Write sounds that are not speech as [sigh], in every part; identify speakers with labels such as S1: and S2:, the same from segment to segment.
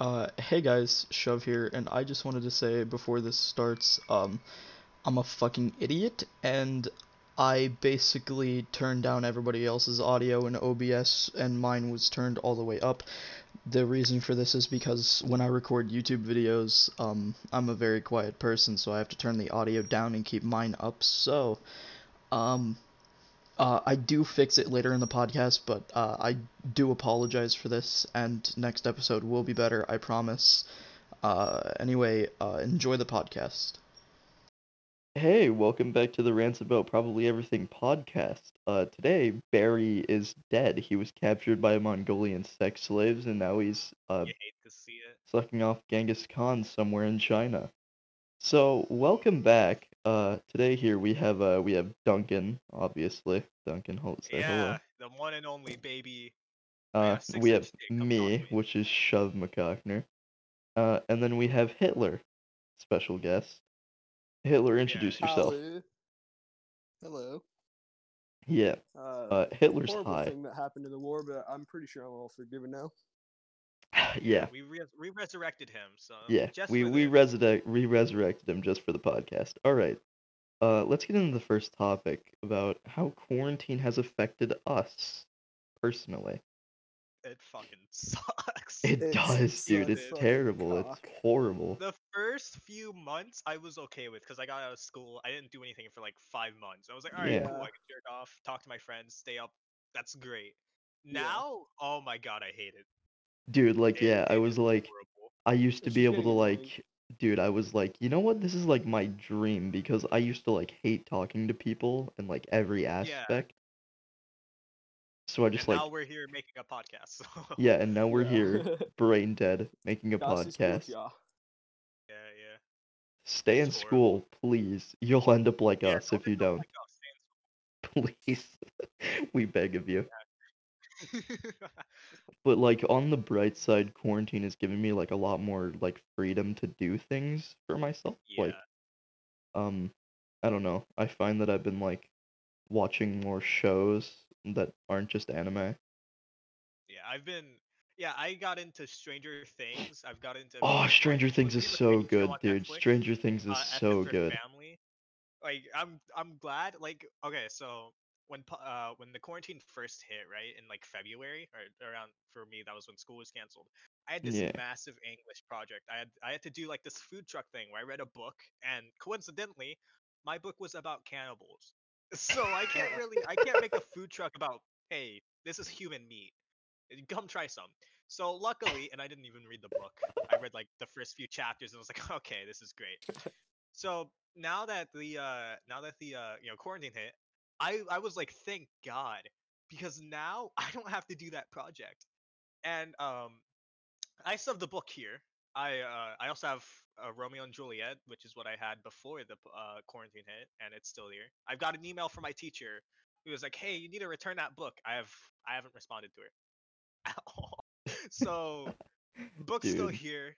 S1: Uh, hey guys, Shove here, and I just wanted to say before this starts, um, I'm a fucking idiot, and I basically turned down everybody else's audio in OBS, and mine was turned all the way up. The reason for this is because when I record YouTube videos, um, I'm a very quiet person, so I have to turn the audio down and keep mine up, so, um, uh, I do fix it later in the podcast, but uh, I do apologize for this, and next episode will be better, I promise. Uh, anyway, uh, enjoy the podcast. Hey, welcome back to the Rants About Probably Everything podcast. Uh, today, Barry is dead. He was captured by Mongolian sex slaves, and now he's uh,
S2: hate to see it.
S1: sucking off Genghis Khan somewhere in China. So, welcome back. Uh, today here we have uh we have Duncan, obviously. Duncan, hold say
S2: Yeah, the one and only baby.
S1: hello.
S2: yeah,
S1: Uh, we have
S2: dick, come talk to
S1: me,
S2: me.
S1: which is Shove McCockner. Uh, and then we have Hitler, special guest. Hitler, introduce yourself.
S3: Hello. Hello.
S1: Yeah.
S3: Uh,
S1: Uh, Hitler's
S3: horrible
S1: high.
S3: thing that happened in the war, but I'm pretty sure I'm all forgiven now. [sighs]
S1: yeah.
S2: We re- we resurrected him, so
S1: Yeah,
S2: just
S1: we
S2: for
S1: we
S2: this.
S1: resurrect we resurrected him just for the podcast. All right, uh, let's get into the first topic about how quarantine has affected us personally.
S2: it fucking [laughs] sucks.
S1: It
S3: It's
S1: does, dude.
S2: such
S1: It's
S2: a
S1: terrible.
S3: cock.
S1: It's horrible.
S2: the first few months I was okay with because I got out of school. I didn't do anything for like five months. I was like, all right,
S1: Yeah.
S2: cool. I can jerk off, talk to my friends, stay up. That's great.
S3: Yeah.
S2: Now, oh my god, I hate it.
S1: Dude, like,
S2: It-
S1: yeah, I
S2: it
S1: was
S2: is
S1: like,
S2: horrible.
S1: I used to
S3: It's
S1: be able to like, dude, I was like, you know what? This is like my dream because I used to like hate talking to people in like every aspect. So I just
S2: and
S1: like,
S2: now we're here making a podcast. [laughs] So
S1: yeah, and now we're
S3: Yeah.
S1: here, [laughs] brain dead, making a
S3: Das ist gut,
S1: podcast.
S3: ja.
S2: yeah, yeah.
S1: Stay in
S2: horrible.
S1: school, please. You'll end up like
S2: Yeah,
S1: us if you don't.
S2: like us, [laughs]
S1: Please. we beg of you. [laughs] But like on the bright side, quarantine has given me like a lot more like freedom to do things for myself.
S2: yeah.
S1: Like um I don't know. I find that I've been like watching more shows that aren't just anime.
S2: Yeah, I've been. Yeah, I got into Stranger Things. I've got into.
S1: Oh, Stranger Things is so good, dude.
S2: Netflix,
S1: Stranger Things is
S2: uh,
S1: so good.
S2: Family. Like I'm, I'm glad. Like okay, so when uh when the quarantine first hit, right in like February or around for me, that was when school was canceled. I had this
S1: Yeah.
S2: massive English project. I had I had to do like this food truck thing where I read a book, and coincidentally, my book was about cannibals. [laughs] So I can't [laughs] really, I can't make a food truck about hey, this is human meat. Uh, Come try some. So luckily, and I didn't even read the book. I read like the first few chapters and I was like, [laughs] okay, this is great. So now that the uh now that the uh you know quarantine hit, I I was like, thank God, because now [laughs] I don't have to do that project. And um, I still have the book here. I uh I also have uh, Romeo and Juliet, which is what I had before the uh quarantine hit, and it's still here. I've got an email from my teacher who was like, hey, you need to return that book. I have I haven't responded to her [laughs] at all. So book's still here.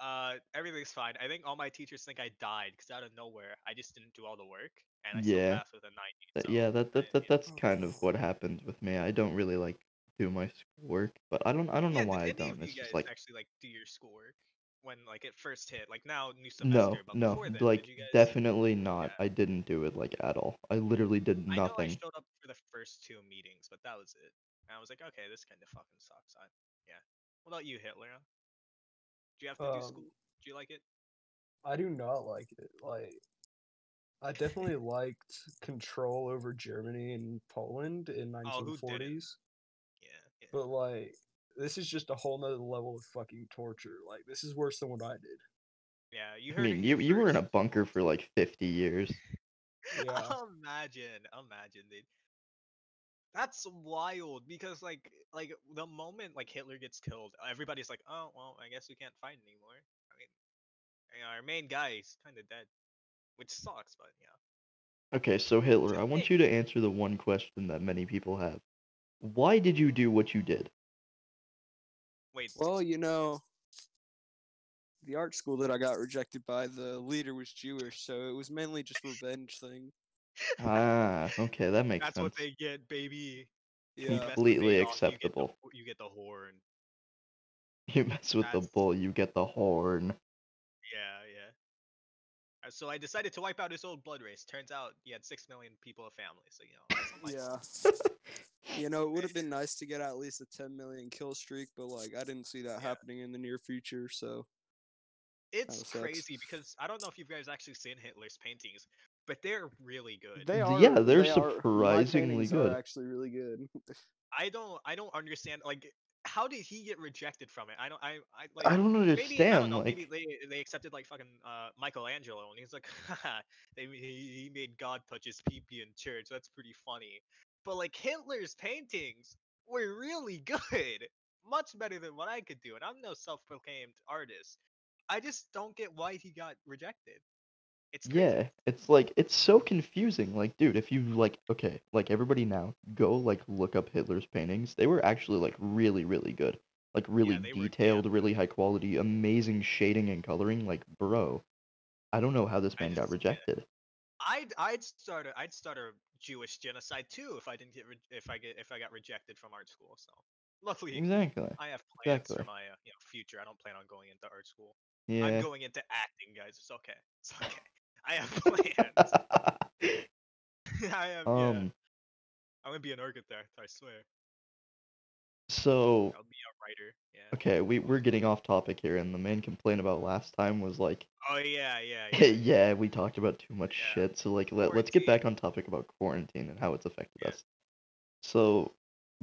S2: Uh, everything's fine. I think all my teachers think I died because out of nowhere, I just didn't do all the work, and I
S1: Yeah.
S2: passed with a 90. So
S1: yeah, that, that, that
S2: yeah.
S1: that's kind of what happens with me. I don't really like do my schoolwork, but I don't I don't know why I don't. It's
S2: you
S1: just like
S2: actually like do your schoolwork when like it first hit? Like now, new
S1: no,
S2: semester, but
S1: no,
S2: then,
S1: like
S2: guys?
S1: definitely not.
S2: Yeah.
S1: I didn't do it like at all. I literally did
S2: I know I
S1: nothing.
S2: showed up for the first two meetings, but that was it. And I was like, okay, this kind of fucking sucks. I, yeah. What about you, Hitler? Do you have to do
S3: Um,
S2: school? Do you like it?
S3: I do not like it. Like, I definitely [laughs] liked control over Germany and Poland in
S2: Oh, who
S3: 1940s,
S2: didn't? Yeah. yeah.
S3: but like, this is just a whole nother level of fucking torture. Like, this is worse than what I did.
S2: Yeah, you
S1: I
S2: heard it
S1: mean,
S2: here
S1: you you were in a
S2: first.
S1: bunker for like 50 years. [laughs]
S3: Yeah.
S2: imagine, imagine, dude. That's wild because like like the moment like Hitler gets killed, everybody's like, oh well, I guess we can't fight anymore. I mean, you know, our main guy is kind of dead, which sucks, but yeah.
S1: Okay, so Hitler, I want you to answer the one question that many people have. Why did you do what you did?
S2: Wait,
S3: Well, you know, the art school that I got rejected by, the leader was Jewish, so it was mainly just revenge thing.
S1: Ah, okay, that makes sense.
S2: that's
S1: sense.
S2: what they get, baby.
S3: Yeah.
S2: You mess the
S1: Completely
S2: maid off, you get the
S1: acceptable.
S2: You get the horn.
S1: You mess with the bull, you get the horn.
S2: Yeah, yeah. Uh, so I decided to wipe out his old blood race. Turns out he had six million people of family. So you know, that's not my fault.
S3: Yeah. You know, it would have been nice to get at least a 10 million kill streak, but like I didn't see that
S2: Yeah.
S3: happening in the near future. So
S2: It's
S3: sucks.
S2: crazy because I don't know if you guys actually seen Hitler's paintings, but they're really good.
S3: they are.
S1: yeah, they're
S3: they are- my
S1: surprisingly
S3: are
S1: good.
S3: actually really good.
S2: I don't I don't understand like how did he get rejected from it? I don't I I like
S1: I don't
S2: maybe I
S1: understand.
S2: don't know,
S1: like,
S2: maybe they they accepted like fucking uh Michelangelo and he's like [laughs] they he, made God touch his pee in church. That's pretty funny. But like Hitler's paintings were really [laughs] good. Much better than what I could do. And I'm no self-proclaimed artist. I just don't get why he got rejected. It's crazy.
S1: yeah, it's like it's so confusing. Like, dude, if you like, okay, like everybody now, go like look up Hitler's paintings. They were actually like really, really good. Like really
S2: they were- yeah.
S1: detailed, really high quality, amazing shading and coloring. Like, bro, I don't know how this
S2: I
S1: man got
S2: just- yeah.
S1: rejected.
S2: I'd I'd start a I'd start a Jewish genocide too if I didn't get re- if I get if I got rejected from art school. So luckily
S1: Exactly.
S2: I have plans
S1: exactly.
S2: for my uh, you know future. I don't plan on going into art school.
S1: Yeah.
S2: I'm going into acting, guys. It's okay. It's okay. I have [laughs] plans. [laughs] [laughs] I am. yeah.
S1: um.
S2: I'm gonna be an architect. I swear.
S1: So
S2: I'll be a writer. Yeah.
S1: okay, we we're getting off topic here, and the main complaint about last time was like,
S2: Oh yeah, yeah, yeah.
S1: yeah, we talked about too much
S2: Yeah.
S1: shit. So like, let let's get back on topic about quarantine and how it's affected
S2: Yeah.
S1: us. So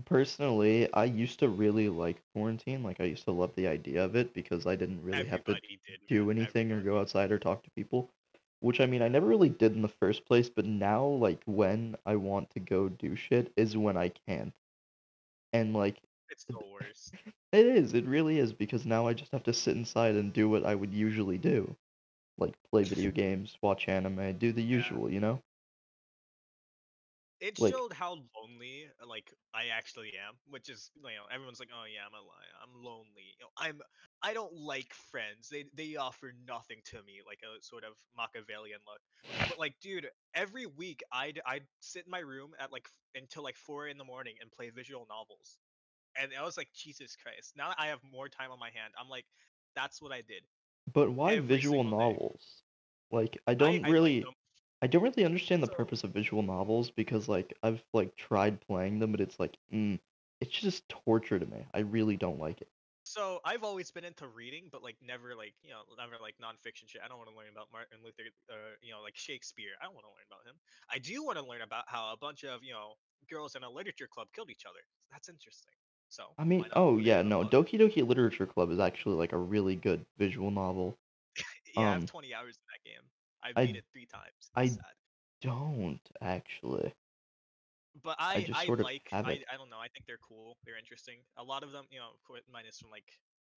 S1: personally, I used to really like quarantine. Like I used to love the idea of it because I didn't really have to
S2: did.
S1: do anything or go outside or talk to people. Which I mean, I never really did in the first place, but now, like, when I want to go do shit is when I can't. And, like,
S2: It's the worst. [laughs]
S1: it is, it really is, because now I just have to sit inside and do what I would usually do. Like, play [laughs] video games, watch anime, do the
S2: Yeah.
S1: usual, you know?
S2: It
S1: Like-
S2: showed how lonely uh, like I actually am, which is you know everyone's like, oh yeah, I'm a liar, I'm lonely. You know, I'm I don't like friends. They they offer nothing to me, like a sort of Machiavellian look. But like, dude, every week I'd I'd sit in my room at like until like four in the morning and play visual novels, and I was like, Jesus Christ! Now I have more time on my hand. I'm like, that's what I did.
S1: But why
S2: Every
S1: visual
S2: single day.
S1: novels? Like, I
S2: I-
S1: don't
S2: I
S1: really.
S2: them.
S1: I don't really understand the purpose of visual novels because like I've like tried playing them, but it's like, mm, it's just torture to me. I really don't like it.
S2: So I've always been into reading, but like never like you know never like nonfiction shit. I don't want to learn about Martin Luther, uh, you know, like Shakespeare. I don't want to learn about him. I do want to learn about how a bunch of you know girls in a literature club killed each other. That's interesting. So
S1: I mean, oh yeah, no,
S2: book?
S1: Doki Doki Literature Club is actually like a really good visual novel. [laughs]
S2: yeah, I
S1: um,
S2: have 20 hours in that game. I
S1: I-
S2: it three times.
S1: I
S2: sad.
S1: Don't actually.
S2: But I I,
S1: of
S2: like I. I don't know. I think they're cool. They're interesting. A lot of them, you know, minus from like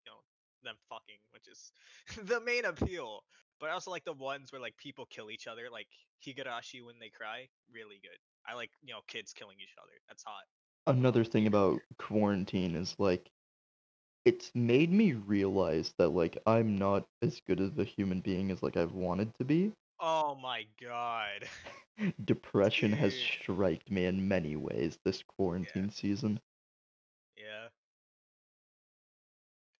S2: you know them fucking, which is [laughs] the main appeal. But I also like the ones where like people kill each other, like Higurashi when they cry. Really good. I like you know kids killing each other. That's hot.
S1: Another thing about quarantine is like it's made me realize that like I'm not as good as a human being as like I've wanted to be.
S2: Oh my god. [laughs]
S1: Depression has
S2: Dude.
S1: striked me in many ways this quarantine season.
S2: Yeah.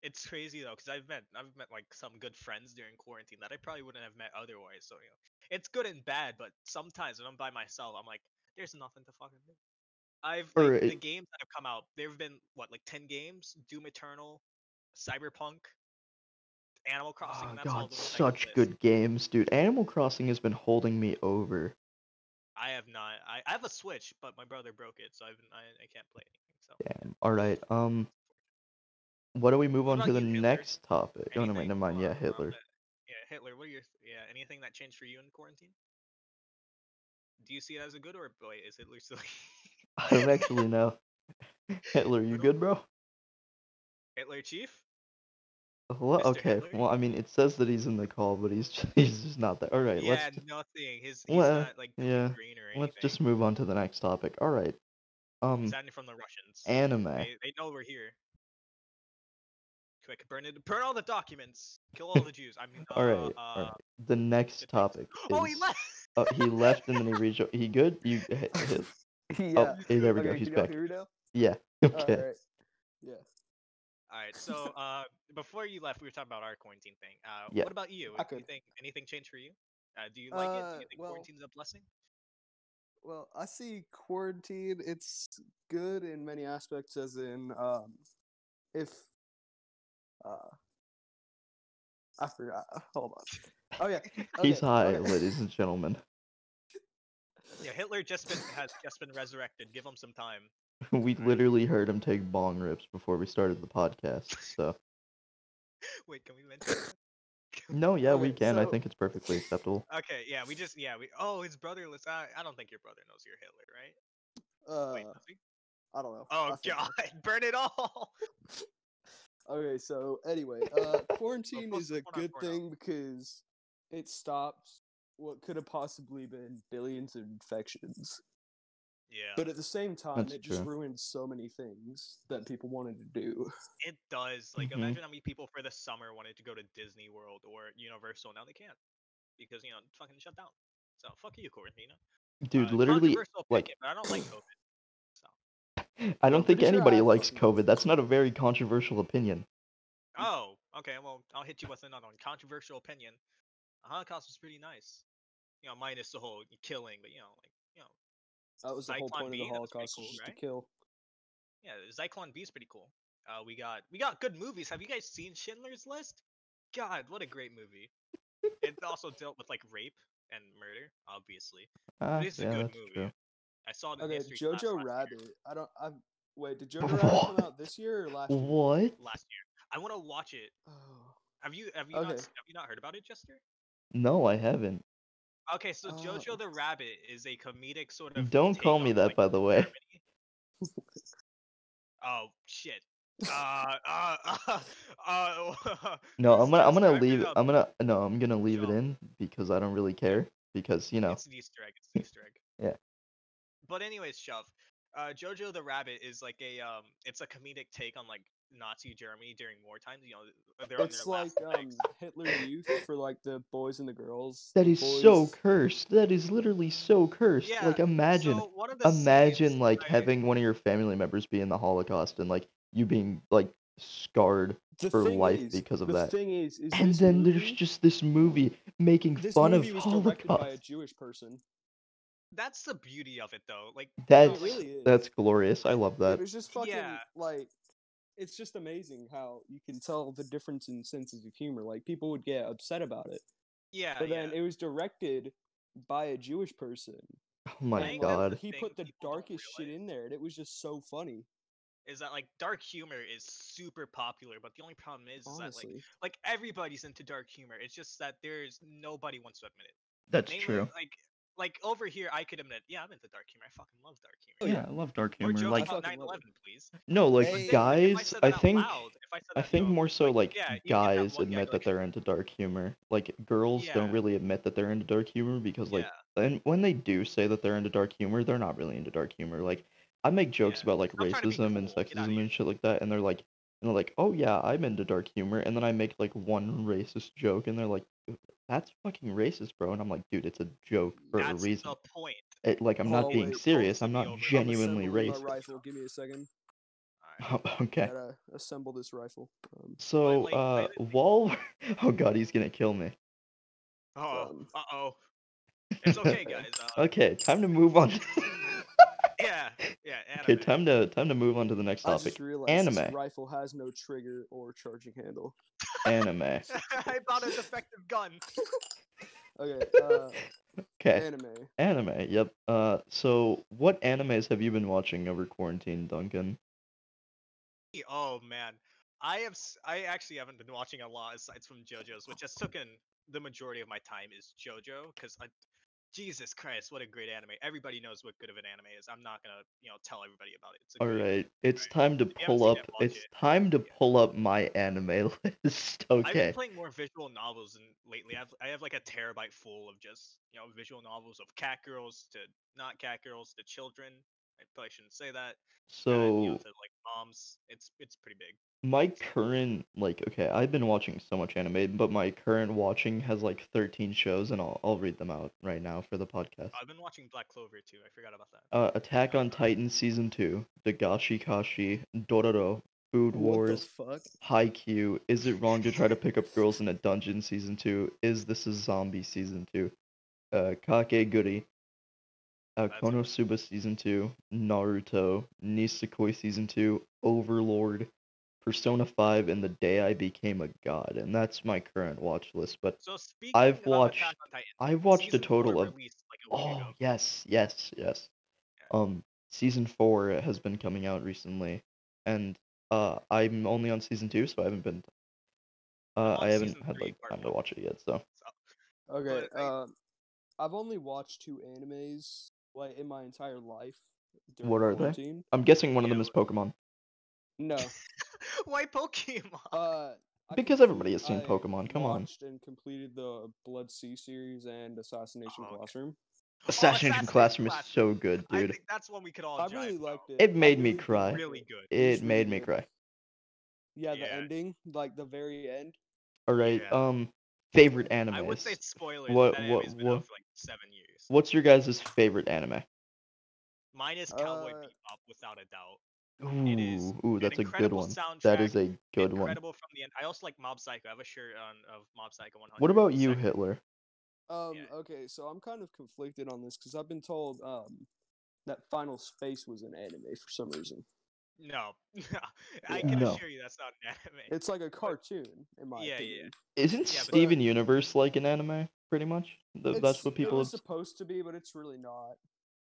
S2: It's crazy though, because I've met I've met like some good friends during quarantine that I probably wouldn't have met otherwise. So you know, it's good and bad. But sometimes when I'm by myself, I'm like, there's nothing to fucking do. I've like, the games that have come out. There have been what like ten games: Doom Eternal, Cyberpunk, Animal Crossing.
S1: Oh
S2: and that's all
S1: god,
S2: the ones I
S1: such
S2: list.
S1: good games, dude. Animal Crossing has been holding me over.
S2: I have not. I, I have a Switch, but my brother broke it, so I've I, I can't play anything. So
S1: Damn. Alright, um why don't we move
S2: What
S1: on to the
S2: Hitler?
S1: next topic? Oh no, wait,
S2: Anything?
S1: never mind. Yeah,
S2: on, hold on,
S1: Hitler.
S2: Yeah, Hitler. What are your yeah? Anything that changed for you in quarantine? Do you see it as a good or a boy? Is Hitler still [laughs] [laughs]
S1: I don't actually know. Hitler, you
S2: What
S1: good, bro?
S2: Hitler chief? Mr.
S1: okay.
S2: Hitler?
S1: Well, I mean, it says that he's in the call, but he's just, [laughs] he's just not there. All right,
S2: yeah,
S1: let's
S2: nothing. His he's
S1: well,
S2: not like
S1: yeah,
S2: green or anything.
S1: let's just move on to the next topic. All right. Um,
S2: He's hiding from the Russians.
S1: anime.
S2: They, they know we're here. Quick, burn it. Burn all the documents. Kill all the Jews. I mean, uh, [laughs]
S1: All right,
S2: uh,
S1: all right. The next
S2: things.
S1: topic [gasps]
S2: Oh, he left.
S1: uh, he left and then he rejo- He good? You. [laughs]
S3: yeah.
S1: Oh, hey, there we go.
S3: okay,
S1: He's
S3: can
S1: back.
S3: hear me now?
S1: Yeah. [laughs] Okay.
S3: Alright. Yeah.
S2: All right. So [laughs] uh, before you left, we were talking about our quarantine thing. Uh,
S1: Yeah.
S2: What about you?
S3: I
S2: Do you
S3: could-
S2: think anything changed for you? Uh, do you like it? Do
S3: Uh,
S2: you think
S3: well-
S2: quarantine's a blessing?
S3: Well, I see quarantine. It's good in many aspects, as in, um, if, uh, I forgot. Hold on. Oh yeah,
S1: He's
S3: okay,
S1: high,
S3: okay.
S1: ladies and gentlemen.
S2: Yeah, Hitler just been has just been resurrected. Give him some time. [laughs]
S1: we literally heard him take bong rips before we started the podcast. So [laughs]
S2: Wait, can we mention? that?
S1: no, yeah, we
S3: Okay,
S1: can. I
S3: so-
S1: think it's perfectly acceptable. [laughs]
S2: okay, yeah, we just yeah we. Oh, his brother. was- I, I don't think your brother knows you're Hitler, right? Wait,
S3: Uh,
S2: does he?
S3: I don't know.
S2: Oh
S3: I think.
S2: God, burn it all.
S3: Okay, so anyway, uh, quarantine
S2: post
S3: is a
S2: this on
S3: good
S2: Pornhub.
S3: thing because it stops what could have possibly been billions of infections.
S2: Yeah,
S3: But at the same time,
S1: That's
S3: it just
S1: true.
S3: ruined so many things that people wanted to do.
S2: it does. Like,
S1: Mhm.
S2: imagine how many people for the summer wanted to go to Disney World or Universal. Now they can't because you know fucking shut down. So fuck you, Quarantina.
S1: Dude,
S2: Uh,
S1: literally, like,
S2: opinion, but I don't like COVID. So. [laughs]
S1: I don't think
S3: pretty sure
S1: anybody
S3: I
S1: likes
S3: fucking
S1: COVID. That's not a very controversial opinion.
S2: Oh, okay. Well, I'll hit you with another one. Controversial opinion. The Holocaust was pretty nice. You know, minus the whole killing, but you know, like you know,
S3: That was the whole
S2: Zyklon
S3: point of the
S2: that was pretty
S3: Holocaust,
S2: cool,
S3: was just
S2: right?
S3: to kill.
S2: yeah, Zyklon B is pretty cool. Uh, we got we got good movies. Have you guys seen Schindler's List? God, what a great movie. it also dealt with like rape and murder, obviously.
S1: Ah,
S2: But it's a
S1: yeah,
S2: good
S1: that's
S2: movie.
S1: true.
S2: I saw it in
S3: Okay, Jojo Rabbit.
S2: Year,
S3: I don't. I wait. Did Jojo Rabbit come
S1: What? [laughs]
S3: out this year or last year?
S1: What?
S2: last year. I want to watch it.
S3: Oh.
S2: Have you have you not
S3: Okay.
S2: s- have you not heard about it, Jester?
S1: No, I haven't.
S2: Okay, so
S3: Uh,
S2: Jojo the Rabbit is a comedic sort of.
S1: Don't call me that, by the way.
S2: Oh shit. Uh, uh, [laughs] uh, uh, [laughs]
S1: No, I'm gonna I'm gonna
S2: it
S1: leave.
S2: up.
S1: I'm gonna no, I'm gonna leave it in because I don't really care. Because you know,
S2: It's an Easter egg. It's an [laughs] Easter egg.
S1: Yeah.
S2: But anyways, shove. Uh, Jojo the Rabbit is like a um, it's a comedic take on like Nazi Germany during war times. You know, they're on
S3: It's
S2: their
S3: like um. Hitler Youth for like the boys and the girls.
S1: That is
S3: The
S1: is so cursed. That is literally so cursed.
S2: Yeah,
S1: Like imagine,
S2: So one of the
S1: imagine
S2: scenes,
S1: like
S2: right,
S1: having one of your family members be in the Holocaust and like you being like scarred
S3: The
S1: for life
S3: is-
S1: because of
S3: the
S1: that.
S3: thing is, is
S1: And
S3: this
S1: then there's just this movie making
S3: this
S1: fun
S3: movie
S1: of
S3: was directed by a
S1: Holocaust.
S3: Jewish person.
S2: That's the beauty of it, though. Like
S1: That's
S3: It really is.
S1: that's glorious. I love
S3: It
S1: that.
S3: was just fucking
S2: Yeah.
S3: like it's just amazing how you can tell the difference in senses of humor. Like people would get upset about it,
S2: yeah,
S3: but then
S2: yeah.
S3: it was directed by a Jewish person.
S1: Oh my
S2: think
S3: and, like,
S1: god.
S3: he put the darkest shit in there, and it was just so funny.
S2: is that like dark humor is super popular, but the only problem is, is that like like everybody's into dark humor. It's just that there's nobody wants to admit it.
S1: That's
S2: Mainly,
S1: true.
S2: Like like over here, I could admit, yeah, I'm into dark humor. I fucking love dark
S3: Oh,
S2: humor.
S1: yeah, I love dark
S2: Or
S1: humor. Like
S2: about
S3: fucking love it.
S2: 9/11, please.
S1: no, like
S3: Hey,
S2: If I
S1: guys,
S2: said
S1: I
S2: that out
S1: think
S2: loud, if I, said
S1: I think
S2: joke,
S1: more so like
S2: yeah, you that
S1: guys
S2: one guy
S1: admit that
S2: like,
S1: they're into dark humor. Like girls don't really admit that they're into dark humor because like
S2: yeah,
S1: and when they do say that they're into dark humor, they're not really into dark humor. Like I make jokes
S2: Yeah,
S1: about like
S2: I'm trying to be
S1: racism and
S2: cool, get outta
S1: sexism and shit like that, and they're like, and they're like, oh yeah, I'm into dark humor, and then I make like one racist joke, and they're like, that's fucking racist, bro, and I'm like, dude, it's a joke for
S2: that's
S1: a reason.
S2: the point.
S1: It, like I'm not
S3: Oh,
S1: being
S3: wait,
S1: serious. I'm not
S2: you over- I'm
S1: genuinely
S3: assembling
S1: racist.
S3: My rifle. Give me a second. [laughs]
S2: Alright.
S1: okay.
S3: Gotta assemble this rifle. Um,
S1: So,
S2: like,
S1: uh,
S2: I-
S1: while [laughs] oh god, he's gonna kill me.
S2: Oh,
S3: Um,
S2: uh oh. It's [laughs] okay, guys. Uh,
S1: Okay, time to move on.
S2: Yeah, yeah.
S1: okay,
S2: anime.
S1: time to time to move on to the next
S3: I
S1: topic.
S3: just realized
S1: Anime.
S3: this rifle has no trigger or charging handle.
S1: Anime. [laughs]
S2: I bought a defective gun. [laughs]
S3: Okay, uh,
S1: Okay,
S3: anime.
S1: anime. Yep. Uh, so what animes have you been watching over quarantine, Duncan?
S2: Oh man, I have. I actually haven't been watching a lot aside from JoJo's, which has taken the majority of my time is JoJo because I. Jesus Christ, what a great anime! Everybody knows what good of an anime is. I'm not gonna, you know, tell everybody about it. It's a
S1: All
S2: great-
S1: right, it's
S2: right.
S1: time to
S2: If you haven't
S1: pull up.
S2: it,
S1: It's
S2: it.
S1: time to pull up my anime [laughs] list. okay.
S2: I've been playing more visual novels and lately. I've I have like a terabyte full of just you know visual novels of cat girls to not cat girls to children. I probably shouldn't say that. uh, you know,
S1: So
S2: to like moms. It's it's pretty big.
S1: my current like okay, I've been watching so much anime, but my current watching has like 13 shows, and I'll I'll read them out right now for the podcast.
S2: I've been watching Black Clover too. I forgot about that.
S1: Uh, Attack on Titan season two, Dagashi Kashi, Dororo, Food Wars,
S3: fuck?
S1: Haikyuu, Is It Wrong to Try to Pick Up [laughs] Girls in a Dungeon Season 2, Is This a Zombie Season 2, uh, Kakegurui, uh,
S2: That's-
S1: Konosuba Season 2, Naruto, Nisekoi Season 2, Overlord, Persona 5, and The Day I Became a God. And that's my current watch list. But
S2: So
S1: I've watched-
S2: Titan,
S1: I've watched a total of.
S2: released, like, a
S1: Oh,
S2: ago.
S1: yes, yes, yes. Um, season 4 has been coming out recently. And uh, I'm only on season 2, so I haven't been. Uh, I haven't had
S2: three,
S1: like
S2: part
S1: time to watch it yet, so.
S3: Okay,
S2: But
S3: uh, I've only watched two animes like in my entire life. during
S1: What are they?
S3: quarantine.
S1: I'm guessing one of them is Pokemon.
S3: No. [laughs]
S2: Why Pokemon?
S3: Uh, I
S1: Because everybody has seen
S3: I
S1: Pokemon, come on.
S3: Watched and completed the Blood Sea series and Assassination
S2: Oh, okay.
S3: Classroom.
S1: Assassination
S2: Assassination
S1: Classroom is
S2: Classroom.
S1: so good,
S2: I
S1: dude.
S2: think that's one we could all.
S3: I really
S2: about.
S3: liked it.
S1: It made me
S3: really did
S1: cry.
S2: Really
S3: it.
S2: good.
S3: It was
S1: made
S3: really
S1: me
S3: good.
S1: cry.
S3: Yeah, the
S2: Yeah.
S3: ending, like the very end.
S1: All right.
S2: Yeah.
S1: Um, favorite animes.
S2: I would say it's spoilers.
S1: What-
S2: That
S1: what-
S2: anime's been
S1: what-
S2: out for like seven years.
S1: What's your guys' favorite anime?
S2: Mine is Cowboy
S3: Uh,
S2: Bebop, without a doubt.
S1: Ooh,
S2: It is
S1: ooh, that's a good one. That is a good one.
S2: incredible from the end. I also like Mob Psycho. I have a shirt on of Mob Psycho 100.
S1: What about you, Hitler?
S3: Um,
S2: Yeah.
S3: okay, so I'm kind of conflicted on this because I've been told um that Final Space was an anime for some reason.
S2: No, [laughs] I can
S1: No.
S2: assure you that's not an anime.
S3: It's like a [laughs] cartoon, in my
S2: Yeah, yeah.
S3: opinion.
S1: Isn't
S2: Yeah, but-
S1: Steven Universe like an anime? Pretty much. Th- that's
S3: It's-
S1: what people
S3: It was
S1: have.
S3: supposed to be, but it's really not.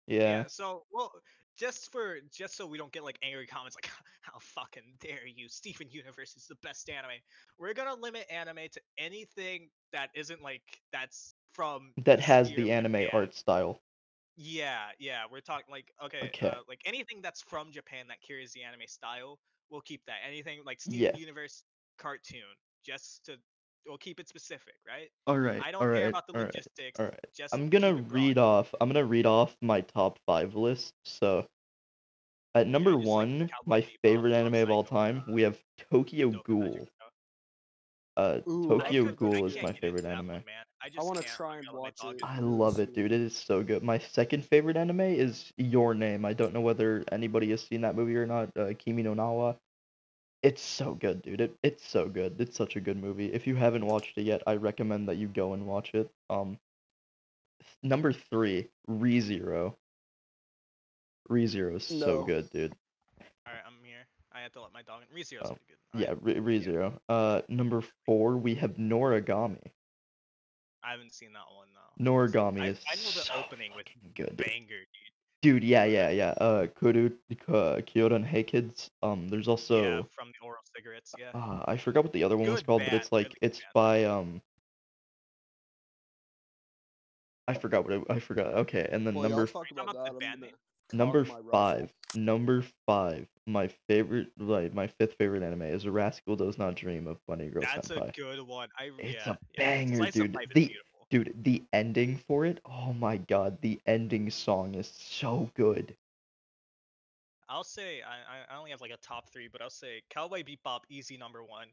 S1: Yeah.
S2: So, well, just for just so we don't get like angry comments like [laughs] how fucking dare you, Steven Universe is the best anime. We're gonna limit anime to anything that isn't like that's from
S1: That has the
S2: of
S1: anime
S2: Japan.
S1: art style.
S2: Yeah, yeah, we're talking like okay,
S1: Okay.
S2: Uh, like anything that's from Japan that carries the anime style, we'll keep that. Anything like Steven
S1: Yeah.
S2: Universe cartoon, just to we'll keep it specific, right?
S1: All right.
S2: I don't
S1: all
S2: care
S1: right.
S2: about the
S1: all
S2: logistics.
S1: All right.
S2: Just
S1: I'm gonna read off. I'm gonna read off my top five list. So, at number
S2: like
S1: one,
S2: Cowboy
S1: my favorite anime of all time, we have Tokyo Ghoul.
S2: Magica.
S1: Uh,
S3: Ooh,
S1: Tokyo
S3: could-
S1: Ghoul is my favorite anime.
S2: one, man. I just
S3: wanna try and
S2: gonna let my
S3: watch it.
S1: I love it, dude. It is so good. My second favorite anime is Your Name. I don't know whether anybody has seen that movie or not. Uh, Kimi no Na wa. It's so good, dude. It it's so good. It's such a good movie. If you haven't watched it yet, I recommend that you go and watch it. Um, number three, ReZero. ReZero is so good, dude.
S2: All right, I'm here. I had to let my dog in. ReZero's
S1: Oh,
S2: pretty good. All
S1: Yeah,
S2: right.
S1: Re- ReZero. Uh, number four, we have Noragami.
S2: I haven't seen that one though.
S1: Noragami
S2: I-
S1: is
S2: I know the
S1: so
S2: opening with
S1: good. dude.
S2: Banger, dude.
S1: Dude, yeah, yeah, yeah. Uh, Kuru, uh, Kyouran Hey Kids. Um, there's also,
S2: yeah, from the oral cigarettes. Yeah.
S1: uh, I forgot what the other one was
S2: Good
S1: called, but it's like
S2: really
S1: it's
S2: band.
S1: by um. I forgot what it, I forgot. Okay, and then
S3: Well, y'all
S1: number
S3: talk
S2: talking
S3: about
S2: about
S3: that.
S2: The
S3: I'm
S2: band
S3: gonna
S2: name?
S1: number five, number five, my favorite, like my fifth favorite anime is A Rascal Does Not Dream of Bunny Girl
S2: That's
S1: Senpai.
S2: a good one. I
S1: It's
S2: yeah,
S1: a banger,
S2: of
S1: dude. The-
S2: beautiful.
S1: Dude, the ending for it, oh my god, the ending song is so good.
S2: I'll say I, I- I only have like a top three, but I'll say Cowboy Bebop, easy number one.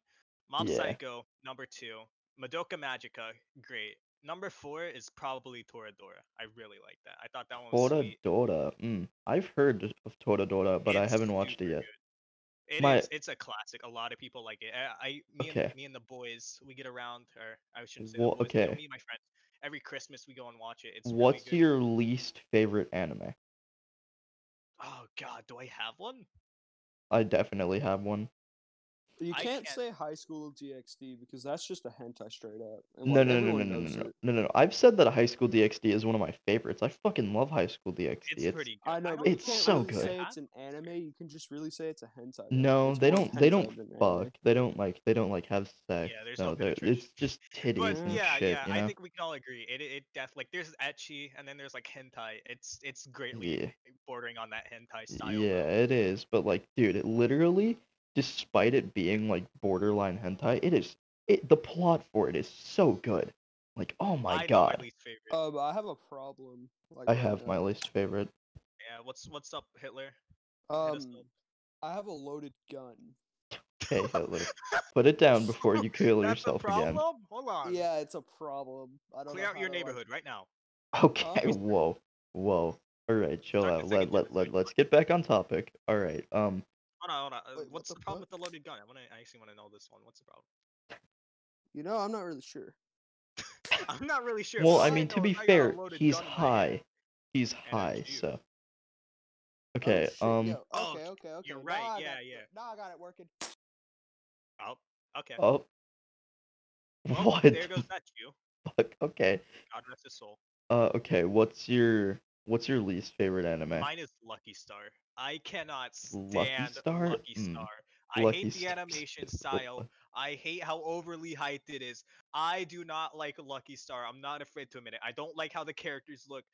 S2: Mob
S1: Yeah.
S2: Psycho, number two. Madoka Magica, great. Number four is probably Toradora. I really like that. I thought that one was.
S1: Toradora. Mm, I've heard of Toradora, but I haven't watched it yet.
S2: good. It is.
S1: My-
S2: It's a classic. A lot of people like it. I, I me
S1: Okay.
S2: and me and the boys, we get around, or I shouldn't say the boys. you know,
S1: okay.
S2: me and my friends. Every Christmas we go and watch it. It's really
S1: What's
S2: good.
S1: your least favorite anime?
S2: Oh God, do I have one?
S1: I definitely have one.
S3: You can't
S2: can't-
S3: say High School DxD because that's just a hentai straight up. and,
S1: No,
S3: like,
S1: no, no, no,
S3: everyone
S1: no, no, no, no, no, no. I've said that a High School DxD is one of my favorites. I fucking love High School DxD.
S2: It's,
S1: It's,
S2: pretty good.
S3: I know,
S2: don't
S3: you
S1: It's
S3: can't
S1: so
S3: really
S1: good.
S3: say it's an anime. You can just really say it's a hentai.
S1: no,
S3: It's
S1: they don't. They don't
S3: hentai than anime.
S1: fuck. They don't like. They don't like have sex.
S2: Yeah, there's no
S1: no, it's just titties
S2: But
S1: and
S2: yeah,
S1: shit.
S2: yeah,
S1: you
S2: I think we can all agree. It it, it def like there's etchy and then there's like hentai. It's it's greatly
S1: Yeah.
S2: bordering on that hentai style.
S1: Yeah,
S2: though.
S1: it is. But like, dude, it literally, despite it being like borderline hentai, it is. It the plot for it is so good. Like, oh my
S2: I know
S1: god.
S2: my least favorite.
S3: Um, I have a problem. Like,
S1: I
S3: right
S1: have my least favorite.
S2: yeah, what's what's up, Hitler? Hit
S3: Um,
S2: up.
S3: I have a loaded gun.
S1: Okay, Hitler. [laughs] Put it down before you kill
S2: That's
S1: yourself
S2: a problem?
S1: again.
S2: Hold on.
S3: Yeah, it's a problem. I don't
S2: Clear
S3: know
S2: out your
S3: to, like-
S2: neighborhood right now.
S1: Okay,
S3: Huh? [laughs]
S1: whoa, whoa. All right, chill out. Let, let, let, let's get back on topic. All right. Um,
S2: Hold on, hold on. uh,
S3: Wait, what
S2: What's
S3: the
S2: the problem
S3: fuck?
S2: with the loaded gun? I want to. I actually want to know this one. What's the problem?
S3: You know, I'm not really sure. [laughs]
S2: I'm not really sure.
S1: Well, I mean,
S2: know
S1: to be
S2: is I got a
S1: fair, he's
S2: gun in my hand.
S1: high. He's
S2: a
S1: high,
S2: Jew.
S1: so.
S3: Oh,
S1: Okay,
S3: shit,
S1: um,
S3: yo,
S2: Oh,
S3: okay, okay, okay.
S2: you're
S3: now
S2: right,
S3: I
S2: yeah,
S3: got it-
S2: yeah.
S3: Now I got it working.
S2: Oh, okay.
S1: oh. [laughs]
S2: Well,
S1: what?
S2: There goes that Jew.
S1: Fuck, okay.
S2: God rest his soul.
S1: Uh, okay, what's your, what's your least favorite anime?
S2: Mine is Lucky Star. I cannot
S1: Lucky
S2: stand
S1: Star?
S2: Lucky
S1: Mm,
S2: Star. I
S1: Lucky
S2: hate the animation style. [laughs] I hate how overly hyped it is. I do not like Lucky Star. I'm not afraid to admit it. I don't like how the characters look.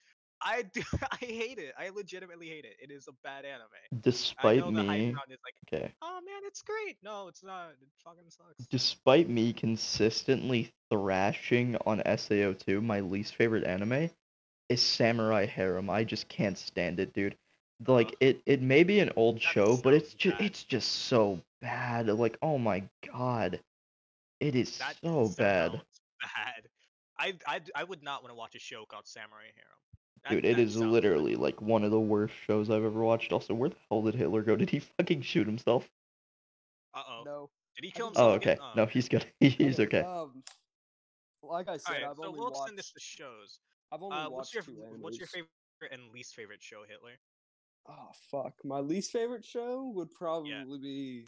S2: I do. [laughs] I hate it. I legitimately hate it. It is a bad anime.
S1: Despite
S2: know the hype
S1: me,
S2: like,
S1: okay,
S2: oh man, it's great. No, it's not. It fucking sucks.
S1: despite me consistently thrashing on SAO2, my least favorite anime is Samurai Harem. I just can't stand it, dude. Like it, it may be an old
S2: That
S1: show, but it's just it's just so bad. Like, oh my god. It is
S2: That
S1: so bad.
S2: bad. I, I, I would not want to watch a show called Samurai Harem. That-
S1: Dude, it is
S2: that
S1: is
S2: sounds bad.
S1: literally like one of the worst shows I've ever watched. Also, where the hell did Hitler go? Did he fucking shoot himself?
S2: Uh-oh.
S3: No.
S2: Did he kill
S3: think-
S1: Oh,
S2: himself again?
S1: okay. No, he's good. [laughs] He's okay.
S3: Um, like I said,
S2: Alright,
S3: I've
S2: so
S3: only
S2: we'll
S3: watched.
S2: extend this to shows.
S3: I've only
S2: Uh,
S3: watched
S2: what's your
S3: two
S2: what's your favorite and least favorite show, Hitler?
S3: Oh fuck! My least favorite show would probably be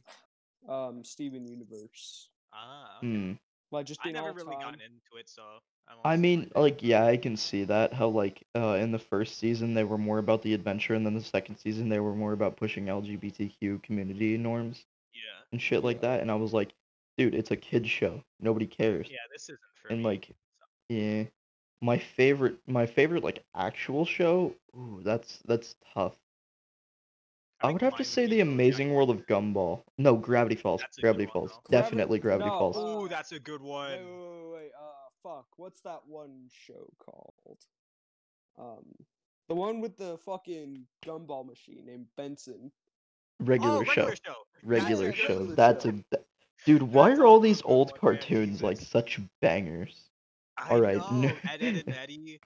S3: um Steven Universe.
S2: Ah, okay.
S1: Hmm.
S3: Like just
S2: I never really
S3: time.
S2: gotten into it, so I, won't
S1: I
S2: say
S1: mean,
S2: much.
S1: like, yeah, I can see that. How, like, uh, in the first season, they were more about the adventure, and then the second season, they were more about pushing LGBTQ community norms
S2: yeah,
S1: and shit like that. And I was like, dude, it's a kid's show. Nobody cares.
S2: yeah, this isn't for
S1: and
S2: me.
S1: like, yeah, my favorite, my favorite, like, actual show. Ooh, that's that's tough. I, would have to say the
S2: BoJack
S1: Amazing World of Gumball. No, Gravity Falls.
S2: That's a good
S1: Gravity
S2: one,
S1: Falls.
S2: though.
S1: Definitely
S3: Gravity-
S1: Gravity
S3: no,
S1: Falls.
S2: Ooh, that's a good one.
S3: Wait, wait, wait, wait. Uh, fuck. What's that one show called? Um, the one with the fucking gumball machine named Benson.
S1: regular,
S2: oh,
S1: show.
S2: regular show.
S1: Regular
S3: yeah,
S1: show.
S3: regular
S1: That's
S3: show.
S1: a th- dude. Why
S2: That's
S1: are all these
S2: good
S1: old
S2: one, man,
S1: cartoons like
S2: Jesus.
S1: such bangers?
S2: I
S1: Alright,
S2: know. Ed, Edd n Eddy.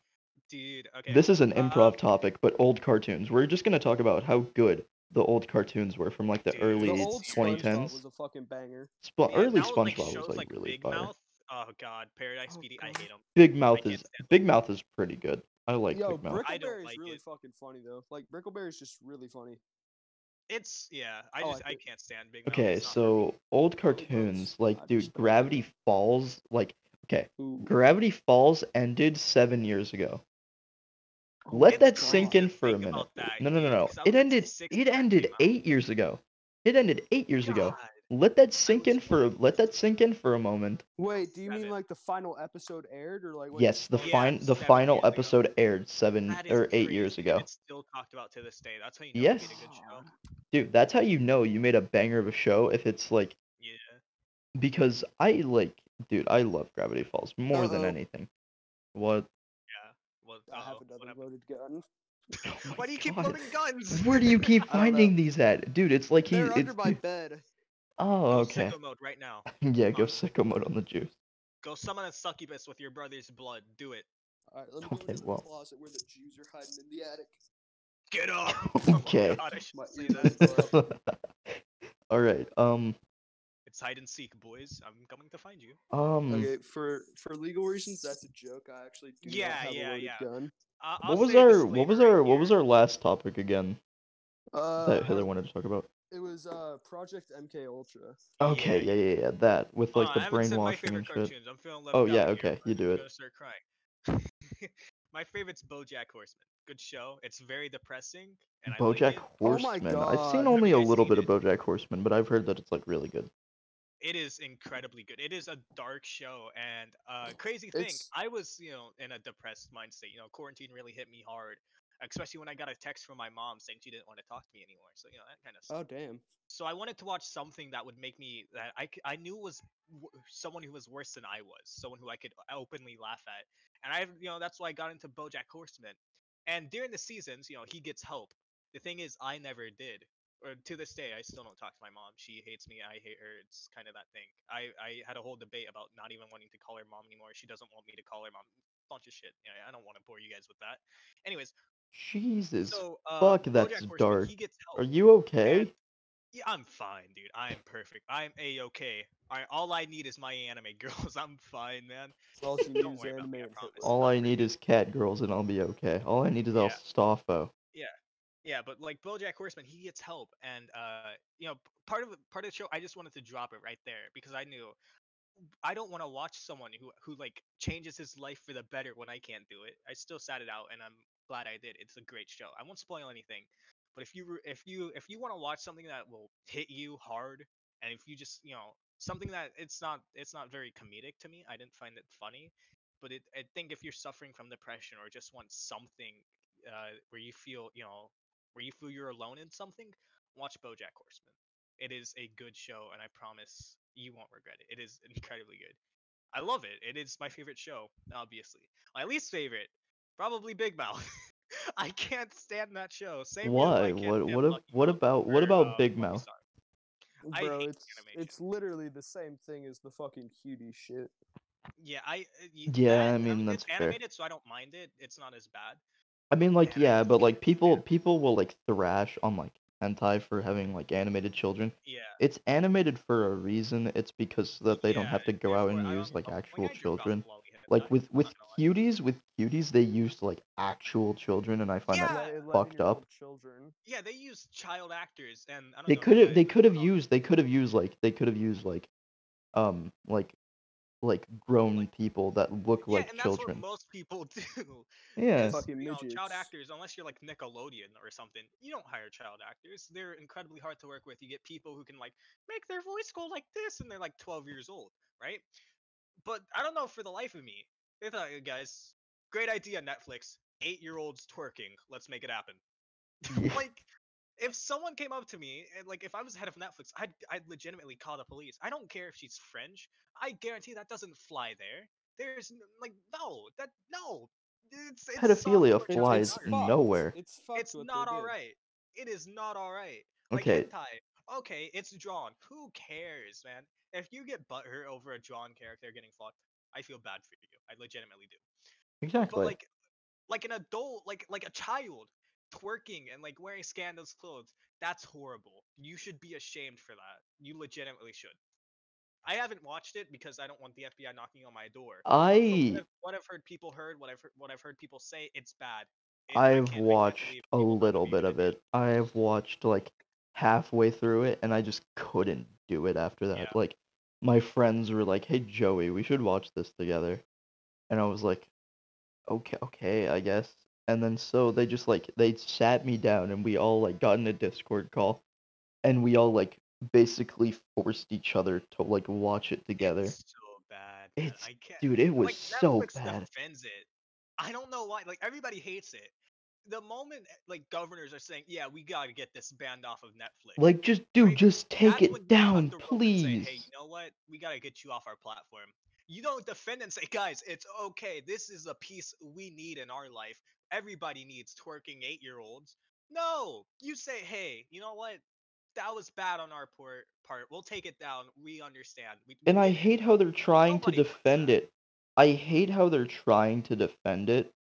S2: Dude, okay.
S1: This is an improv topic, but old cartoons. We're just gonna talk about how good the old cartoons were from like the
S2: Dude,
S1: early
S3: The old
S2: Twenty
S3: SpongeBob
S1: 2010s.
S3: was a fucking banger.
S1: Sp-
S2: yeah,
S1: early
S2: now with, like,
S1: SpongeBob
S2: shows
S1: was like, really
S2: Big
S1: fire.
S2: Mouth. Oh god, Paradise
S3: Oh,
S2: PD. I hate him.
S1: Big Mouth is
S2: stand
S1: Big Mouth is pretty good. I like
S3: Yo,
S1: Big Mouth.
S2: I don't
S3: Brickleberry is
S2: like
S3: really
S2: it.
S3: fucking funny though. Like Brickleberry is just really funny.
S2: It's yeah. I
S3: I
S2: just
S3: like
S2: I can't stand Big Mouth.
S1: Okay,
S2: it's not for me.
S1: so old cartoons, like
S3: I
S1: dude,
S3: just don't like
S1: Gravity. Falls, like okay,
S3: Ooh.
S1: Gravity Falls ended seven years ago. Let that sink in for a minute.
S2: No,
S1: No, no, no,
S2: dude,
S1: no.
S2: 'cause I
S1: It ended. It ended eight years ago. It ended eight years ago. Let that sink in for a, let that sink in for a moment.
S3: Wait, do you mean like the final episode aired or like when
S1: Yes, the
S2: Yeah,
S1: fine the final
S2: years ago.
S1: episode aired seven or eight
S2: crazy,
S1: years ago.
S2: It's still talked about to this day. That's how you know it made a good show.
S3: God.
S1: Dude, that's how you know you made a banger of a show if it's like
S2: Yeah.
S1: because I like dude, I love Gravity Falls more than
S3: Uh-oh.
S1: anything. What?
S2: Yeah. Well,
S3: I have
S2: uh-oh, what
S3: another loaded gun.
S1: Oh [laughs]
S2: Why do you [laughs] keep
S1: God.
S2: loading guns? [laughs]
S1: Where do you keep
S3: I don't know.
S1: finding these at? Dude, it's like he
S3: They're
S1: it's
S3: under my bed.
S1: Oh,
S2: Go
S1: okay.
S2: sicko mode right now.
S1: Yeah, go
S2: on.
S1: sicko mode on the juice.
S2: Go summon a succubus with your brother's blood. Do it.
S3: Alright, let me go
S1: Okay,
S3: into
S1: well.
S3: the closet where the Jews are hiding in the attic.
S2: Get up.
S1: Okay.
S2: Oh my god, I should
S3: My
S2: say
S3: ears
S2: that.
S1: All right. Um.
S2: It's hide and seek, boys. I'm coming to find you.
S1: Um.
S3: Okay, for for legal reasons, that's a joke. I actually do
S2: Yeah,
S3: not have
S2: yeah,
S3: a loaded
S2: yeah.
S3: gun.
S2: Uh, I'll
S1: What was
S2: say a
S1: our what was
S2: disclaimer
S1: our
S2: right
S1: what was
S2: here.
S1: our last topic again
S3: Uh,
S1: that Hitler wanted to talk about?
S3: it was uh Project MK Ultra.
S1: Okay, yeah, yeah, yeah, that with
S2: Hold
S1: like
S2: on,
S1: the
S2: I haven't said my
S1: brainwashing
S2: favorite
S1: and shit.
S2: cartoons. I'm feeling left
S1: Oh,
S2: out
S1: yeah,
S2: here,
S1: okay,
S2: but
S1: you do
S2: I'm
S1: it.
S2: gonna start crying. [laughs] my favorite's BoJack Horseman. Good show. It's very depressing, and I like
S1: BoJack
S2: it.
S3: Oh my
S1: Horseman. I've seen
S3: Have
S1: only
S2: you
S1: a
S2: guys
S1: little
S2: seen
S1: bit of
S2: it?
S1: BoJack Horseman, but I've heard that it's like really good.
S2: It is incredibly good. It is a dark show, and uh, crazy thing,
S3: It's-
S2: I was you know in a depressed mindset. You know, quarantine really hit me hard, especially when I got a text from my mom saying she didn't want to talk to me anymore. So you know that kind of
S3: Oh damn.
S2: so I wanted to watch something that would make me that I I knew was w- someone who was worse than I was, someone who I could openly laugh at, and I you know that's why I got into BoJack Horseman. And during the seasons, you know, he gets help. The thing is, I never did, or to this day, I still don't talk to my mom. She hates me, I hate her. It's kind of that thing. I I had a whole debate about not even wanting to call her mom anymore. She doesn't want me to call her mom. Bunch of shit. Yeah, I don't want to bore you guys with that. Anyways,
S1: Jesus,
S2: so uh,
S1: fuck, that's
S2: Horseman,
S1: dark.
S2: He gets help.
S1: are you okay?
S2: and Yeah, I'm fine, dude. I'm perfect. I'm a okay. I all I need is my anime [laughs] girls. I'm fine, man.
S3: All you [laughs]
S2: Don't
S3: need is
S2: worry about
S3: anime
S2: me, I
S3: and
S2: promise.
S3: Hitler.
S1: All I need is cat girls and I'll be okay. All I need is
S2: Yeah.
S1: El Staffo.
S2: Yeah, but like BoJack Horseman, he gets help, and uh, you know, part of part of the show, I just wanted to drop it right there because I knew I don't want to watch someone who who like changes his life for the better when I can't do it. I still sat it out, and I'm glad I did. It's a great show. I won't spoil anything, but if you if you if you want to watch something that will hit you hard, and if you just you know something that it's not it's not very comedic to me, I didn't find it funny, but it I think if you're suffering from depression or just want something uh, where you feel you know where you feel you're alone in something, watch BoJack Horseman. It is a good show, and I promise you won't regret it. It is [laughs] incredibly good. I love it. It is my favorite show, obviously. My least favorite, probably Big Mouth. [laughs] I can't stand that show. Same
S1: Why?
S2: I can't
S1: What? What? ab- What about? What about
S2: uh,
S1: Big
S2: Lucky
S1: Mouth?
S2: Star. I
S3: Bro,
S2: hate
S3: it's
S2: animation.
S3: it's literally the same thing as the fucking cutie shit.
S2: Yeah, I. uh, y-
S1: Yeah,
S2: that-
S1: I mean, that's
S2: it's
S1: fair.
S2: animated, so I don't mind it. It's not as bad.
S1: I mean, like, yeah, but like people,
S2: man.
S1: people will like thrash on like hentai for having like animated children.
S2: Yeah.
S1: It's animated for a reason. It's because that they don't
S2: yeah,
S1: have to go out
S2: therefore,
S1: and
S2: I
S1: use
S2: don't-
S1: like
S2: oh, my
S1: actual
S2: guy jerked off
S1: children.
S2: while we
S1: Like with
S2: I'm
S1: with
S2: not gonna lie.
S1: cuties, with cuties, they used like actual children, and I find
S2: Yeah.
S1: that
S3: Ele-
S1: fucked up.
S3: 11-year-old children.
S2: Yeah, they use child actors, and I don't
S1: They
S2: know.
S1: could
S2: you
S1: have they could have used they could have used like they could have used like um like like grown people that look
S2: Yeah,
S1: like
S2: and that's
S1: children.
S2: what most people [laughs] do.
S1: Yeah.
S2: you know, child actors, unless you're like Nickelodeon or something, you don't hire child actors. They're incredibly hard to work with. You get people who can like make their voice go like this, and they're like 12 years old, right? But I don't know for the life of me. They thought, "Hey, guys, great idea, Netflix. Eight-year-olds twerking. Let's make it happen. [laughs] Like, if someone came up to me, and like if I was head of Netflix, I'd I'd legitimately call the police. I don't care if she's French. I guarantee that doesn't fly there. There's like no that no. It's, it's
S1: Pedophilia
S2: soft core
S1: flies
S3: it's
S1: nowhere.
S3: It's fucked
S2: It's not
S3: they
S2: all
S3: did.
S2: right. It is not all right. Like
S1: Okay.
S2: hentai, okay, it's drawn. Who cares, man? If you get butthurt over a drawn character getting fucked, I feel bad for you. I legitimately do.
S1: Exactly.
S2: But like, like an adult, like like a child, twerking and like wearing scandalous clothes, that's horrible. You should be ashamed for that. You legitimately should. I haven't watched it because I don't want the FBI knocking on my door.
S1: I
S2: what I've, what I've heard people heard, what I've heard, what I've heard people say, it's bad. It-
S1: I've
S2: can't make them
S1: watched a little bit of it. I have watched like halfway through it and I just couldn't do it after that.
S2: Yeah.
S1: Like my friends were like, "Hey Joey, we should watch this together." And I was like, "Okay, okay, I guess." And then so they just like they sat me down and we all like got in a Discord call and we all like basically forced each other to like watch it together.
S2: It's so bad.
S1: It's-
S2: I can't.
S1: Dude, it was
S2: like,
S1: so
S2: Netflix
S1: bad.
S2: defends it. I don't know why. Like everybody hates it. The moment eh, like governors are saying, "Yeah, we gotta get this banned off of Netflix,"
S1: Like just dude,
S2: Right,
S1: just take
S2: that's
S1: it down,
S2: and say,
S1: please.
S2: hey, you know what? We gotta get you off our platform. You don't defend and say, guys, it's okay. This is a piece we need in our life. Everybody needs twerking eight-year-olds. No, you say, hey, you know what? That was bad on our part. Part. We'll take it down. We understand. We, we
S1: And I hate how they're trying to defend it. I hate how they're trying to defend it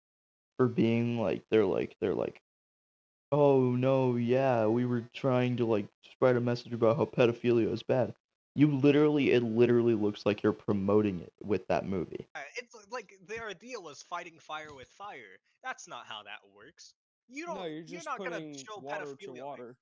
S1: for being like they're like they're like oh no, yeah, we were trying to like spread a message about how pedophilia is bad. You literally it literally looks like you're promoting it with that movie.
S2: Uh, It's like their idea was fighting fire with fire. That's not how that works. You don't.
S3: No, you're just
S2: not gonna
S3: putting
S2: show
S3: water
S2: pedophilia.
S3: to
S2: like-
S3: water.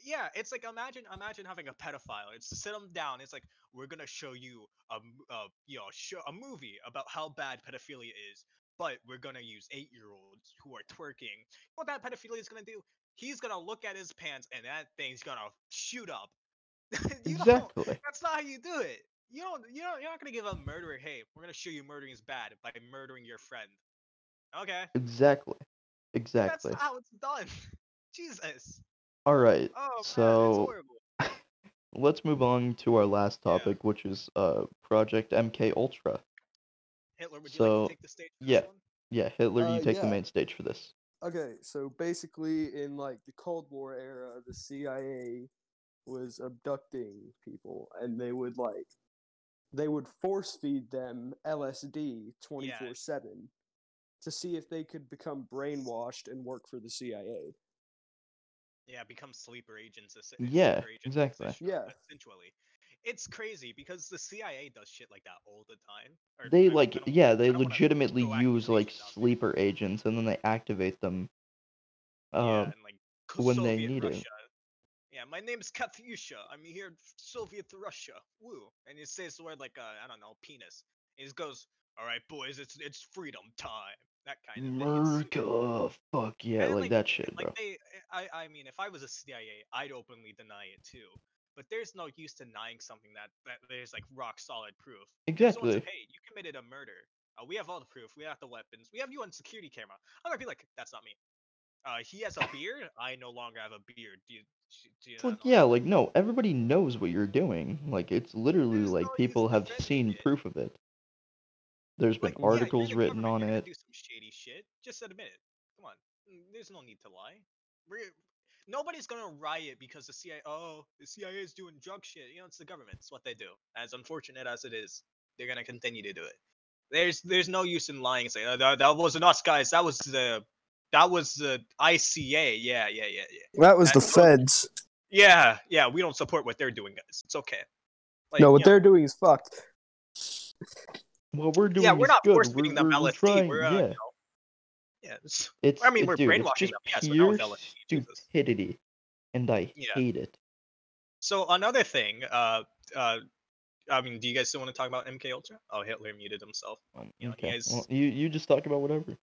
S2: Yeah, it's like imagine imagine having a pedophile. It's sit them down. It's like we're gonna show you a m- you know show a movie about how bad pedophilia is, but we're gonna use eight year olds who are twerking. What that pedophilia is gonna do? He's gonna look at his pants and that thing's gonna shoot up. [laughs] you don't-
S1: Exactly.
S2: that's not how you do it. You don't. You don't. You're not gonna give a murderer. Hey, we're gonna show you murdering is bad by murdering your friend. Okay.
S1: Exactly.
S2: That's
S1: Exactly.
S2: not how it's done. [laughs] Jesus.
S1: All right.
S2: Oh man,
S1: So
S2: horrible. [laughs]
S1: let's move on to our last
S2: Yeah.
S1: topic, which is uh Project MK Ultra.
S2: Hitler, would you like
S1: So,
S2: to take the stage? For
S1: yeah. Yeah, Hitler, you
S3: Uh,
S1: take the main stage for this.
S3: Okay, so basically, in like the Cold War era, the CIA was abducting people, and they would like they would force feed them LSD twenty four seven to see if they could become brainwashed and work for the CIA.
S2: yeah, become sleeper agents.
S4: Yeah,
S2: sleeper agents
S4: exactly.
S2: essentially-
S3: Yeah.
S2: Essentially, it's crazy because the CIA does shit like that all the time. Or, I
S4: They
S2: mean, I
S4: like
S2: don't-
S4: yeah, they legitimately use like
S2: accusations out there.
S4: sleeper agents and then they activate them.
S2: yeah,
S4: Uh,
S2: and like
S4: when they
S2: Soviet
S4: need it.
S2: Yeah, my name's Katyusha. I'm here, in Soviet Russia. Woo! And he says the word like uh, I don't know, penis. And He just goes, "All right, boys, it's it's freedom time." That kind of thing. It's-
S4: fuck yeah,
S2: And,
S4: like, that shit, bro.
S2: They, I, I mean, if I was a CIA, I'd openly deny it too. But there's no use denying something that, that there's like rock solid proof. If someone said,
S4: Exactly.
S2: hey, you committed a murder. Uh, we have all the proof. We have the weapons. We have you on security camera. I'm gonna be like, that's not me. Uh, he has a beard. I no longer have a beard. Do you, do you
S4: It's like yeah, like no, everybody knows what you're doing. Like it's literally
S2: There's
S4: like
S2: no use
S4: people have seen
S2: it.
S4: proof of it. There's been
S2: Like, yeah, you're
S4: articles
S2: the
S4: written
S2: government,
S4: on
S2: you're gonna
S4: it.
S2: Do some shady shit. Just admit it. Come on. Mm, There's no need to lie. We're, nobody's gonna riot because the CIA. Oh, the CIA is doing drug shit. You know, it's the government. It's what they do. As unfortunate as it is, they're gonna continue to do it. There's there's no use in lying and saying oh, that, that wasn't us guys. That was the that was the ICA. Yeah, yeah, yeah, yeah.
S3: That was the
S2: That-
S3: feds.
S2: Yeah, yeah. We don't support what they're doing, guys. It's okay. Like,
S3: no, what they're doing is fucked.
S4: What we're doing
S2: yeah, we're
S4: is
S2: not
S4: good.
S2: force
S4: we're,
S2: feeding them
S4: we're, we're
S2: LSD.
S4: trying,
S2: We're uh,
S4: yeah.
S2: you know, yeah. It's,
S4: It's
S2: I mean,
S4: it-
S2: we're
S4: dude,
S2: brainwashing them, yes, but not
S4: pure
S2: with LSD, Jesus.
S4: stupidity, and I
S2: Yeah.
S4: hate it.
S2: So another thing, uh, uh, I mean, do you guys still want to talk about MK Ultra? Oh, Hitler muted himself.
S4: Um,
S2: You know,
S4: okay,
S2: guys-
S4: well, you you just talk about whatever.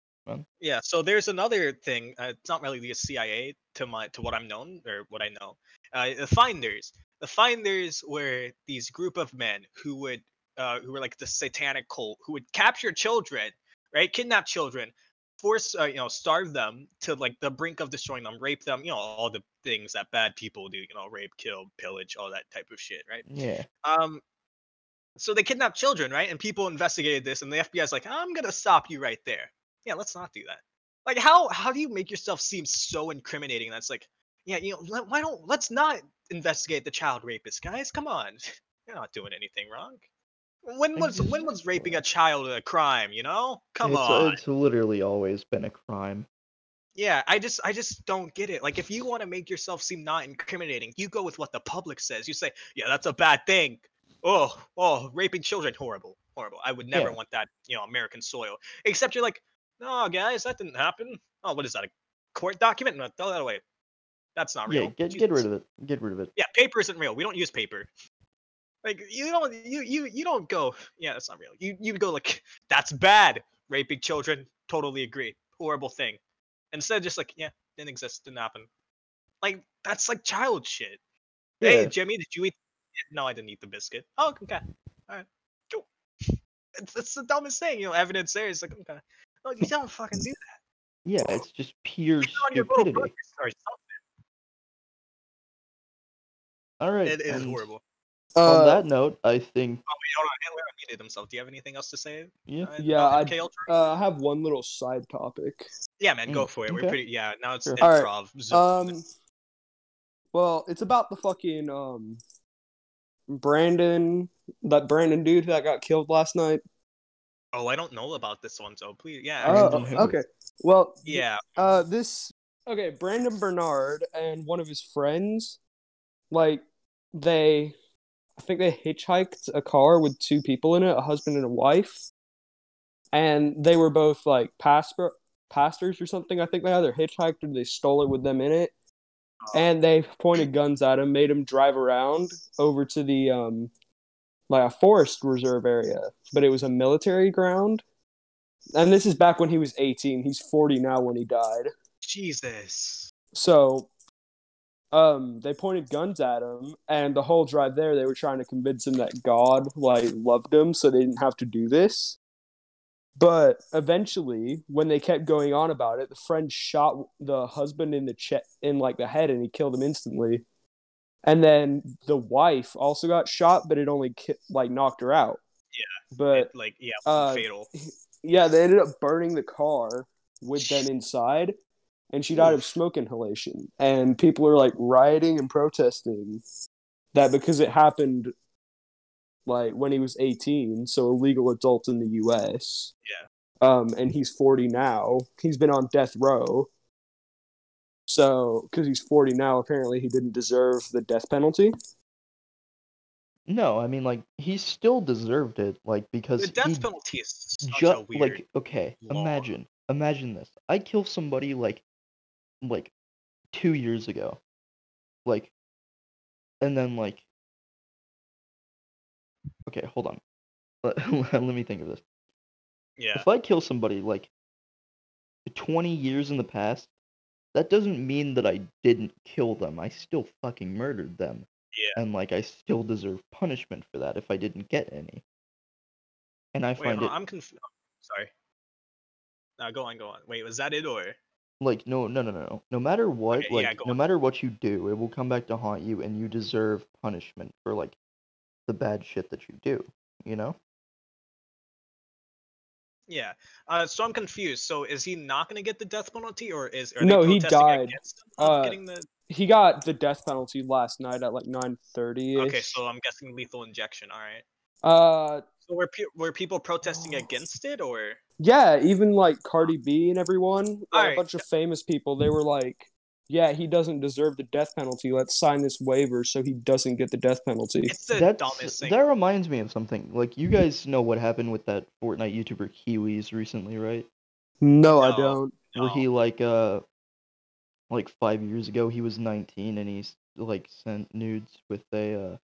S2: Yeah. So there's another thing. Uh, it's not really the CIA to my to what I'm known or what I know. Uh, the Finders. The Finders were these group of men who would, uh, who were like the satanic cult, who would capture children, right? Kidnap children, force, uh, you know, starve them to like the brink of destroying them, rape them, you know, all the things that bad people do, you know, rape, kill, pillage, all that type of shit, right?
S4: Yeah,
S2: Um, so they kidnapped children, right? And people investigated this, and the FBI's like, "I'm gonna stop you right there." Yeah, let's not do that. Like, how how do you make yourself seem so incriminating? That's like, yeah, you know, let, why don't let's not investigate the child rapist, guys? Come on, [laughs] you're not doing anything wrong. When was when was raping a child a crime? You know, come
S4: it's, uh,
S2: on.
S4: It's literally always been a crime.
S2: Yeah, I just I just don't get it. Like if you want to make yourself seem not incriminating, you go with what the public says. You say, "Yeah, that's a bad thing." Oh, oh, raping children horrible. Horrible. I would never
S4: Yeah.
S2: want that, you know, American soil. Except you're like, "No, guys, that didn't happen." Oh, what is that? A court document? No, throw that away. That's not real.
S4: Yeah, get get rid of it. Get rid of it.
S2: Yeah, paper isn't real. We don't use paper. Like you don't you you you don't go, yeah, that's not real. You you go like [laughs] that's bad. Raping children, totally agree. Horrible thing. Instead just like, yeah, didn't exist, didn't happen. Like that's like child shit. Hey
S4: Yeah.
S2: Jimmy, did you eat No, I didn't eat the biscuit. Oh, okay. Alright. Cool. [laughs] It's, it's the dumbest thing, you know, evidence there is like okay. No, you don't fucking do that.
S4: Yeah, it's just pure
S2: Put it on your little
S4: stupidity.
S2: brother or something.
S4: All right.
S2: It is
S4: and
S2: horrible.
S4: On
S3: Uh,
S4: that note, I think
S2: Oh wait, hold on, Hitler unmuted himself. Do you have anything else to say?
S4: yeah.
S2: uh,
S3: Yeah,
S2: about
S3: I-
S2: MK Ultra?
S3: uh, I have one little side topic.
S2: Yeah, man, go
S4: Mm,
S2: for it.
S4: okay.
S2: We're pretty. Yeah, now it's
S4: Sure.
S2: Improv. zone.
S3: Um, well, it's about the fucking um, Brandon, that Brandon dude that got killed last night.
S2: Oh, I don't know about this one, so please, yeah.
S3: Oh, okay. Well,
S2: yeah.
S3: uh, this okay. Brandon Bernard and one of his friends, like they, I think they hitchhiked a car with two people in it, a husband and a wife, and they were both like pastor pastors or something. I think they either hitchhiked or they stole it with them in it, and they pointed guns at him, made him drive around over to the um, like a forest reserve area, but it was a military ground. And this is back when he was 18. He's 40 now when he died.
S2: Jesus.
S3: So, um, they pointed guns at him, and the whole drive there, they were trying to convince him that God like loved him, so they didn't have to do this. But eventually, when they kept going on about it, the friend shot the husband in the che- in like the head, and he killed him instantly. And then the wife also got shot, but it only ki- like knocked her out.
S2: Yeah.
S3: But
S2: It, like, yeah,
S3: uh,
S2: fatal.
S3: yeah, they ended up burning the car with them inside, and she died of smoke inhalation. And people are like rioting and protesting that because it happened like when he was 18, so a legal adult in the US.
S2: Yeah.
S3: Um, and he's 40 now. He's been on death row. So, because he's 40 now, apparently he didn't deserve the death penalty.
S1: No, I mean like he still deserved it, like because
S2: The death penalty is such
S1: just
S2: weird.
S1: like okay,
S2: law.
S1: imagine imagine this. I kill somebody like like two years ago. Like and then like okay, hold on. Let, [laughs] let me think of this.
S2: yeah.
S1: If I kill somebody like 20 years in the past, that doesn't mean that I didn't kill them. I still fucking murdered them.
S2: Yeah.
S1: And like I still deserve punishment for that if I didn't get any. And I
S2: Wait,
S1: find
S2: hold
S1: it
S2: I'm confused. Oh, sorry. No, go on, go on. Wait, was that it or?
S1: like no no no no no. No matter what,
S2: Okay,
S1: like
S2: yeah,
S1: no
S2: on.
S1: matter what you do, it will come back to haunt you and you deserve punishment for like the bad shit that you do, you know?
S2: Yeah. Uh, so I'm confused. So is he not going to get the death penalty, or is
S3: No, he died. Uh,
S2: the?
S3: He got the death penalty last night at like 9:30
S2: Okay, so I'm guessing lethal injection. All right.
S3: uh,
S2: So were pe- were people protesting against it, or?
S3: yeah, even like Cardi B and everyone, like, a bunch of famous people, they were like, "Yeah, he doesn't deserve the death penalty. Let's sign this waiver so he doesn't get the death penalty."
S2: It's the
S1: That's
S2: dumbest thing.
S1: that reminds me of something. Like you guys know what happened with that Fortnite YouTuber Kiwiz recently, right?
S3: No, I don't.
S1: where he like uh like five years ago he was 19 and he's like sent nudes with a uh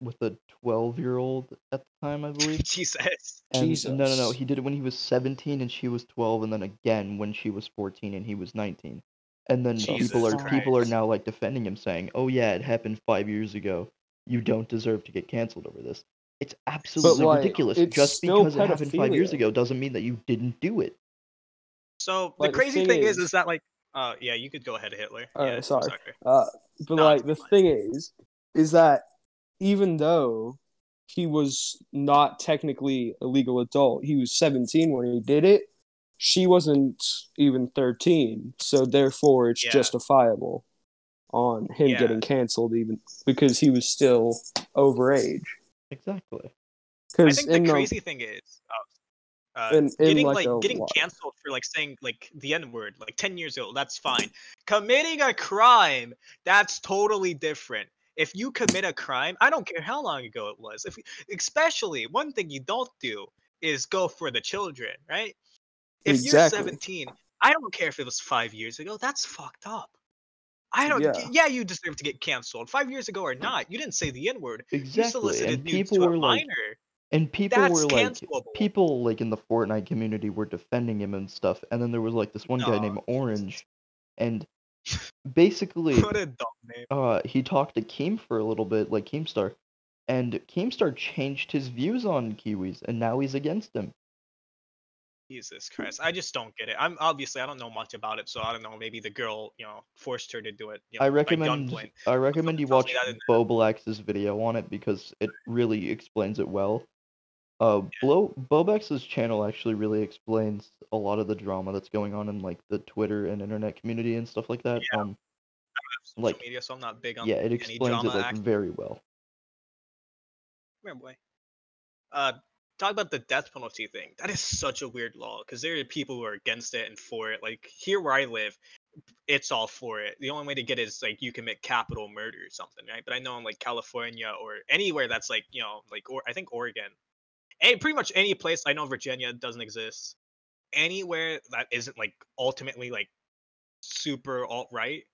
S1: with a 12 year old at the time i believe [laughs]
S2: Jesus.
S1: and no no no he did it when he was 17 and she was 12 and then again when she was 14 and he was 19 and then people
S2: Jesus
S1: are people are now like defending him saying oh yeah it happened five years ago you don't deserve to get canceled over this it's absolutely
S3: like,
S1: ridiculous
S3: it's
S1: just
S3: still
S1: because it happened five years ago doesn't mean that you didn't do it
S2: So
S3: Like,
S2: the
S3: the
S2: crazy
S3: thing
S2: thing is,
S3: is-
S2: is that like, uh, yeah, you could go ahead, Hitler.
S3: Alright,
S2: yeah,
S3: sorry.
S2: sorry.
S3: Uh, but
S2: No,
S3: like the
S2: fine.
S3: thing is, is that even though he was not technically a legal adult, he was 17 when he did it. She wasn't even 13, so therefore it's
S2: Yeah.
S3: justifiable on him
S2: Yeah.
S3: getting canceled, even because he was still over age.
S1: exactly
S2: I
S3: Because
S2: think the
S3: in the
S2: crazy thing is, uh, uh,
S3: in- in,
S2: getting
S3: like,
S2: like, getting
S3: lot-
S2: canceled for like saying like the N word like ten years old, that's fine. Committing a crime, that's totally different. If you commit a crime, I don't care how long ago it was. If especially one thing you don't do is go for the children, right? If
S3: Exactly.
S2: you're 17, I don't care if it was five years ago. That's fucked up. I don't.
S3: Yeah.
S2: Yeah. you deserve to get canceled. Five years ago or not, you didn't say the N word. You
S1: exactly
S2: solicited
S1: and people were like
S2: minor.
S1: And people
S2: That's
S1: were like,
S2: cancelable.
S1: people like in the Fortnite community were defending him and stuff. And then there was like this one guy named Orange, and [laughs] basically,
S2: What a dumb name.
S1: uh, he talked to Keem for a little bit, like Keemstar, and Keemstar changed his views on Kiwiz, and now he's against him.
S2: Jesus Christ. I just don't get it. I'm obviously I don't know much about it, so I don't know. Maybe the girl, you know, forced her to do it. You know,
S1: I recommend. I recommend you watch Bo Blacks's video on it because it really explains it well. Uh, Blo Bobax's channel actually really explains a lot of the drama that's going on in like the Twitter and internet community and stuff like that. Um,
S2: Social
S1: like,
S2: media, so I'm not big on
S1: yeah, it explains it like very well.
S2: Come here, boy. Uh, talk about the death penalty thing. That is such a weird law because there are people who are against it and for it. Like here where I live, it's all for it. The only way to get it is like you commit capital murder or something, right? But I know in like California or anywhere that's like you know like or I think Oregon, and pretty much any place. I know Virginia doesn't exist. Anywhere that isn't like ultimately like super alt right,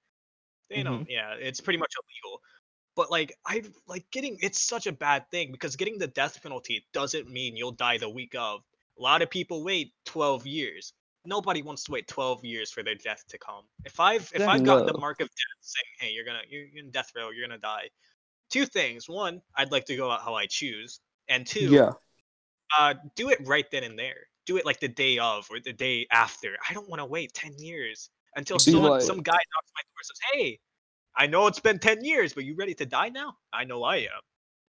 S2: they don't. Mm-hmm. Yeah, it's pretty much illegal but like i like getting it's such a bad thing because getting the death penalty doesn't mean you'll die the week of. A lot of people wait 12 years. Nobody wants to wait 12 years for their death to come. If i've if i've gotten the mark of death saying hey you're gonna you're in death row you're gonna die two things. One i'd like to go out how i choose and two
S3: yeah,
S2: uh do it right then and there. Do it like the day of or the day after. I don't want to wait 10 years until someone
S3: like-
S2: some guy knocks my door and says hey i know it's been 10 years but you ready to die now i know i am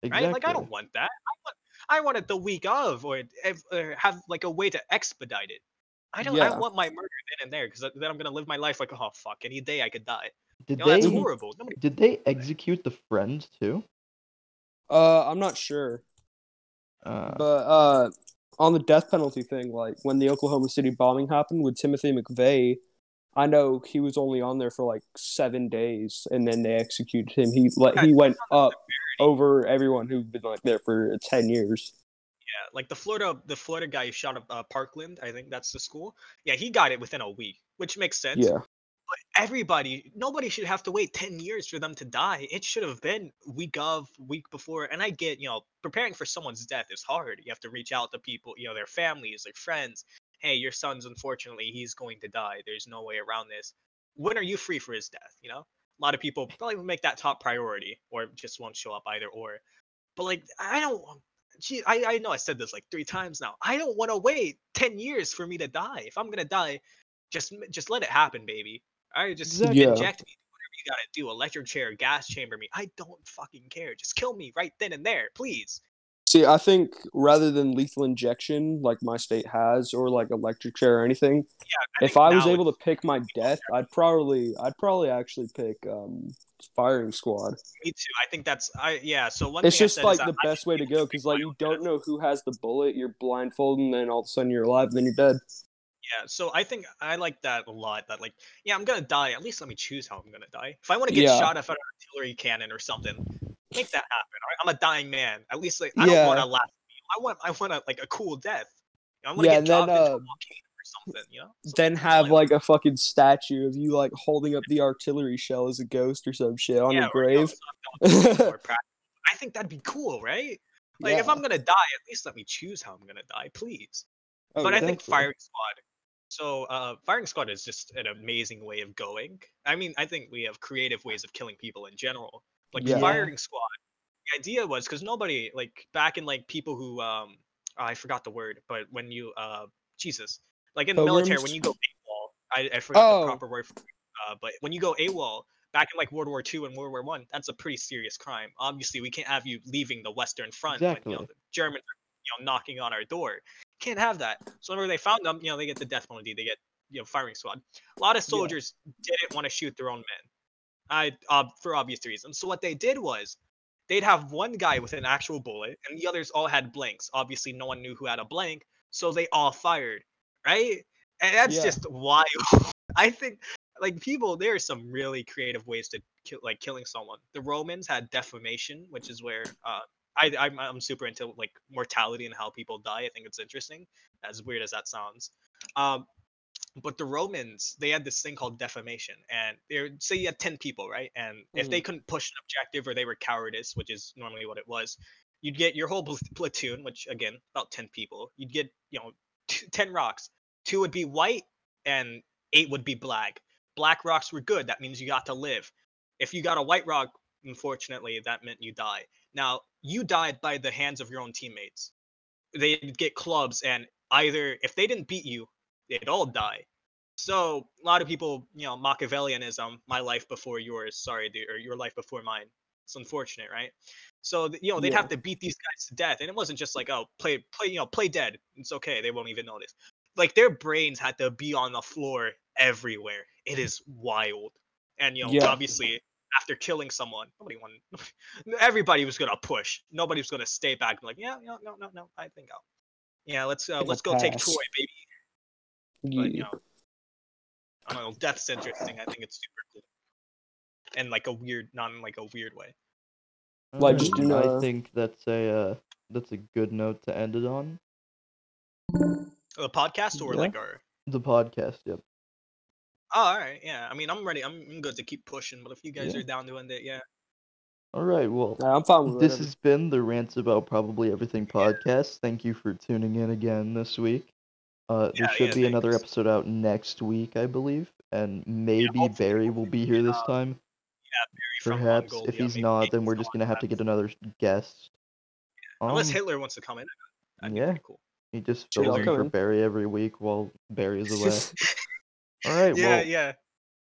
S1: Exactly.
S2: right like i don't want that i want i want it the week of or, if- or have like a way to expedite it i don't i
S3: Yeah.
S2: don't want my murder then and there because then i'm gonna live my life like oh fuck any day i could die
S1: Did
S2: you know, that's horrible Nobody,
S1: did they execute the friend too?
S3: uh, I'm not sure.
S1: Uh,
S3: But uh, on the death penalty thing, like when the Oklahoma City bombing happened with Timothy McVeigh, I know he was only on there for like seven days, and then they executed him. He like he went up over everyone who'd been like there for ten years.
S2: Yeah, like the Florida, the Florida guy who shot up uh, Parkland. I think that's the school. Yeah, he got it within a week, which makes sense.
S3: Yeah,
S2: everybody nobody should have to wait 10 years for them to die it should have been week of week before and i get you know preparing for someone's death is hard you have to reach out to people you know their families their friends hey your son's unfortunately he's going to die there's no way around this. When are you free for his death you know? A lot of people [laughs] probably will make that top priority or just won't show up either or. But like i don't gee i, I know i said this like three times now. I don't want to wait 10 years for me to die. If i'm gonna die just just let it happen baby. All right just
S4: Exactly.
S3: Yeah.
S2: inject me whatever you gotta do electric chair gas chamber me. I don't fucking care. Just kill me right then and there please
S3: See, I think rather than lethal injection, like my state has, or like electric chair or anything,
S2: I
S3: if I was able to pick my death, I'd probably, I'd probably actually pick um, firing squad.
S2: me too i think that's i yeah so one
S3: It's just like the
S2: I
S3: best way to go because like you don't
S2: death.
S3: know who has the bullet. You're blindfolded, and then all of a sudden you're alive, and then you're dead.
S2: yeah so i think i like that a lot that like yeah i'm gonna die at least let me choose how i'm gonna die if i want to get
S3: Yeah.
S2: shot off an artillery cannon or something make that happen all right i'm a dying man at least like i don't want
S3: Yeah.
S2: a last meal i want i want a like a cool death i want to
S3: Yeah,
S2: get
S3: then,
S2: dropped into a
S3: uh,
S2: volcano or something you know
S3: Then have
S2: wild.
S3: like a fucking statue of you like holding up the artillery shell as a ghost or some shit on
S2: yeah,
S3: your
S2: you know,
S3: grave.
S2: something more [laughs] practical. i think that'd be cool right like if i'm gonna die at least let me choose how i'm gonna die please
S3: Oh,
S2: but I think firing squad. So uh, firing squad is just an amazing way of going. I mean, I think we have creative ways of killing people in general. Like
S3: Yeah.
S2: firing squad. The idea was because nobody like back in like people who um I forgot the word, but when you uh Jesus like in the military when you go AWOL, I, I forgot
S3: Oh.
S2: the proper word. For, it, uh, but when you go AWOL back in like World War Two and World War One, that's a pretty serious crime. Obviously, we can't have you leaving the Western Front when you know
S4: Exactly.
S2: the Germans are you know knocking on our door. Can't have that. So whenever they found them, you know, they get the death penalty. They get you know firing squad. A lot of
S3: Yeah.
S2: soldiers didn't want to shoot their own men. I uh, for obvious reasons. So what they did was they'd have one guy with an actual bullet, and the others all had blanks. Obviously, no one knew who had a blank, so they all fired. Right? And that's
S3: Yeah.
S2: just wild. [laughs] I think like people, there are some really creative ways to kill, like killing someone. The Romans had decimation, which is where uh, I I'm, I'm super into like mortality and how people die. I think it's interesting, as weird as that sounds. Um, but the Romans, they had this thing called decimation, and they say you had ten people, right? And if they mm-hmm. couldn't push an objective or they were cowardice, which is normally what it was, you'd get your whole platoon, which again about ten people. You'd get you know ten rocks. Two would be white, and eight would be black. Black rocks were good. That means you got to live. If you got a white rock, unfortunately, that meant you die. Now you died by the hands of your own teammates. They'd get clubs, and either if they didn't beat you, they'd all die. So a lot of people, you know, Machiavellianism, my life before yours, sorry, dude, or your life before mine. It's unfortunate, right? So you know they'd
S3: Yeah.
S2: have to beat these guys to death, and it wasn't just like, oh, play, play, you know, play dead. It's okay, they won't even notice. Like their brains had to be on the floor everywhere. It is wild, and you know,
S3: Yeah.
S2: obviously after killing someone, nobody wanted. [laughs] Everybody was gonna push. Nobody was gonna stay back and be like, yeah, no, no, no, no. I think I'll. Yeah, let's uh, let's go take. Troy, baby but you
S3: Yeah.
S2: know, I don't know. Death's interesting. I think it's super cool, and like a weird, not in like a weird way.
S3: Like, just
S4: Alright,
S3: do
S4: I
S3: not-
S4: think that's a uh, that's a good note to end it on.
S2: The podcast or
S3: Yeah.
S2: like our.
S4: The podcast. Yep.
S2: Oh, all right. Yeah. I mean, I'm ready. I'm, I'm good to keep pushing. But if you guys
S4: Yeah.
S2: are down to end it, yeah.
S4: All right. Well,
S3: Nah, I'm fine with
S4: this
S3: whatever.
S4: has been the Rants About Probably Everything podcast. Thank you for tuning in again this week. Uh, there
S2: Yeah,
S4: should
S2: yeah,
S4: be another
S2: thanks.
S4: episode out next week, I believe, and maybe
S2: hopefully-
S4: Barry will be here this time.
S2: From
S4: Perhaps
S2: Mongolia,
S4: if he's
S2: maybe
S4: not,
S2: make
S4: then we're just gonna have to get another guest.
S2: Unless
S4: Um,
S2: Hitler wants to come in, that'd
S4: yeah.
S2: cool.
S4: he just fills in for. Barry every week while Barry is away. [laughs] All right.
S2: yeah,
S4: well,
S2: yeah.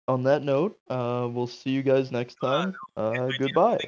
S4: on that note, uh, we'll see you guys next
S2: Uh,
S4: time. Uh,
S2: Idea of
S4: goodbye.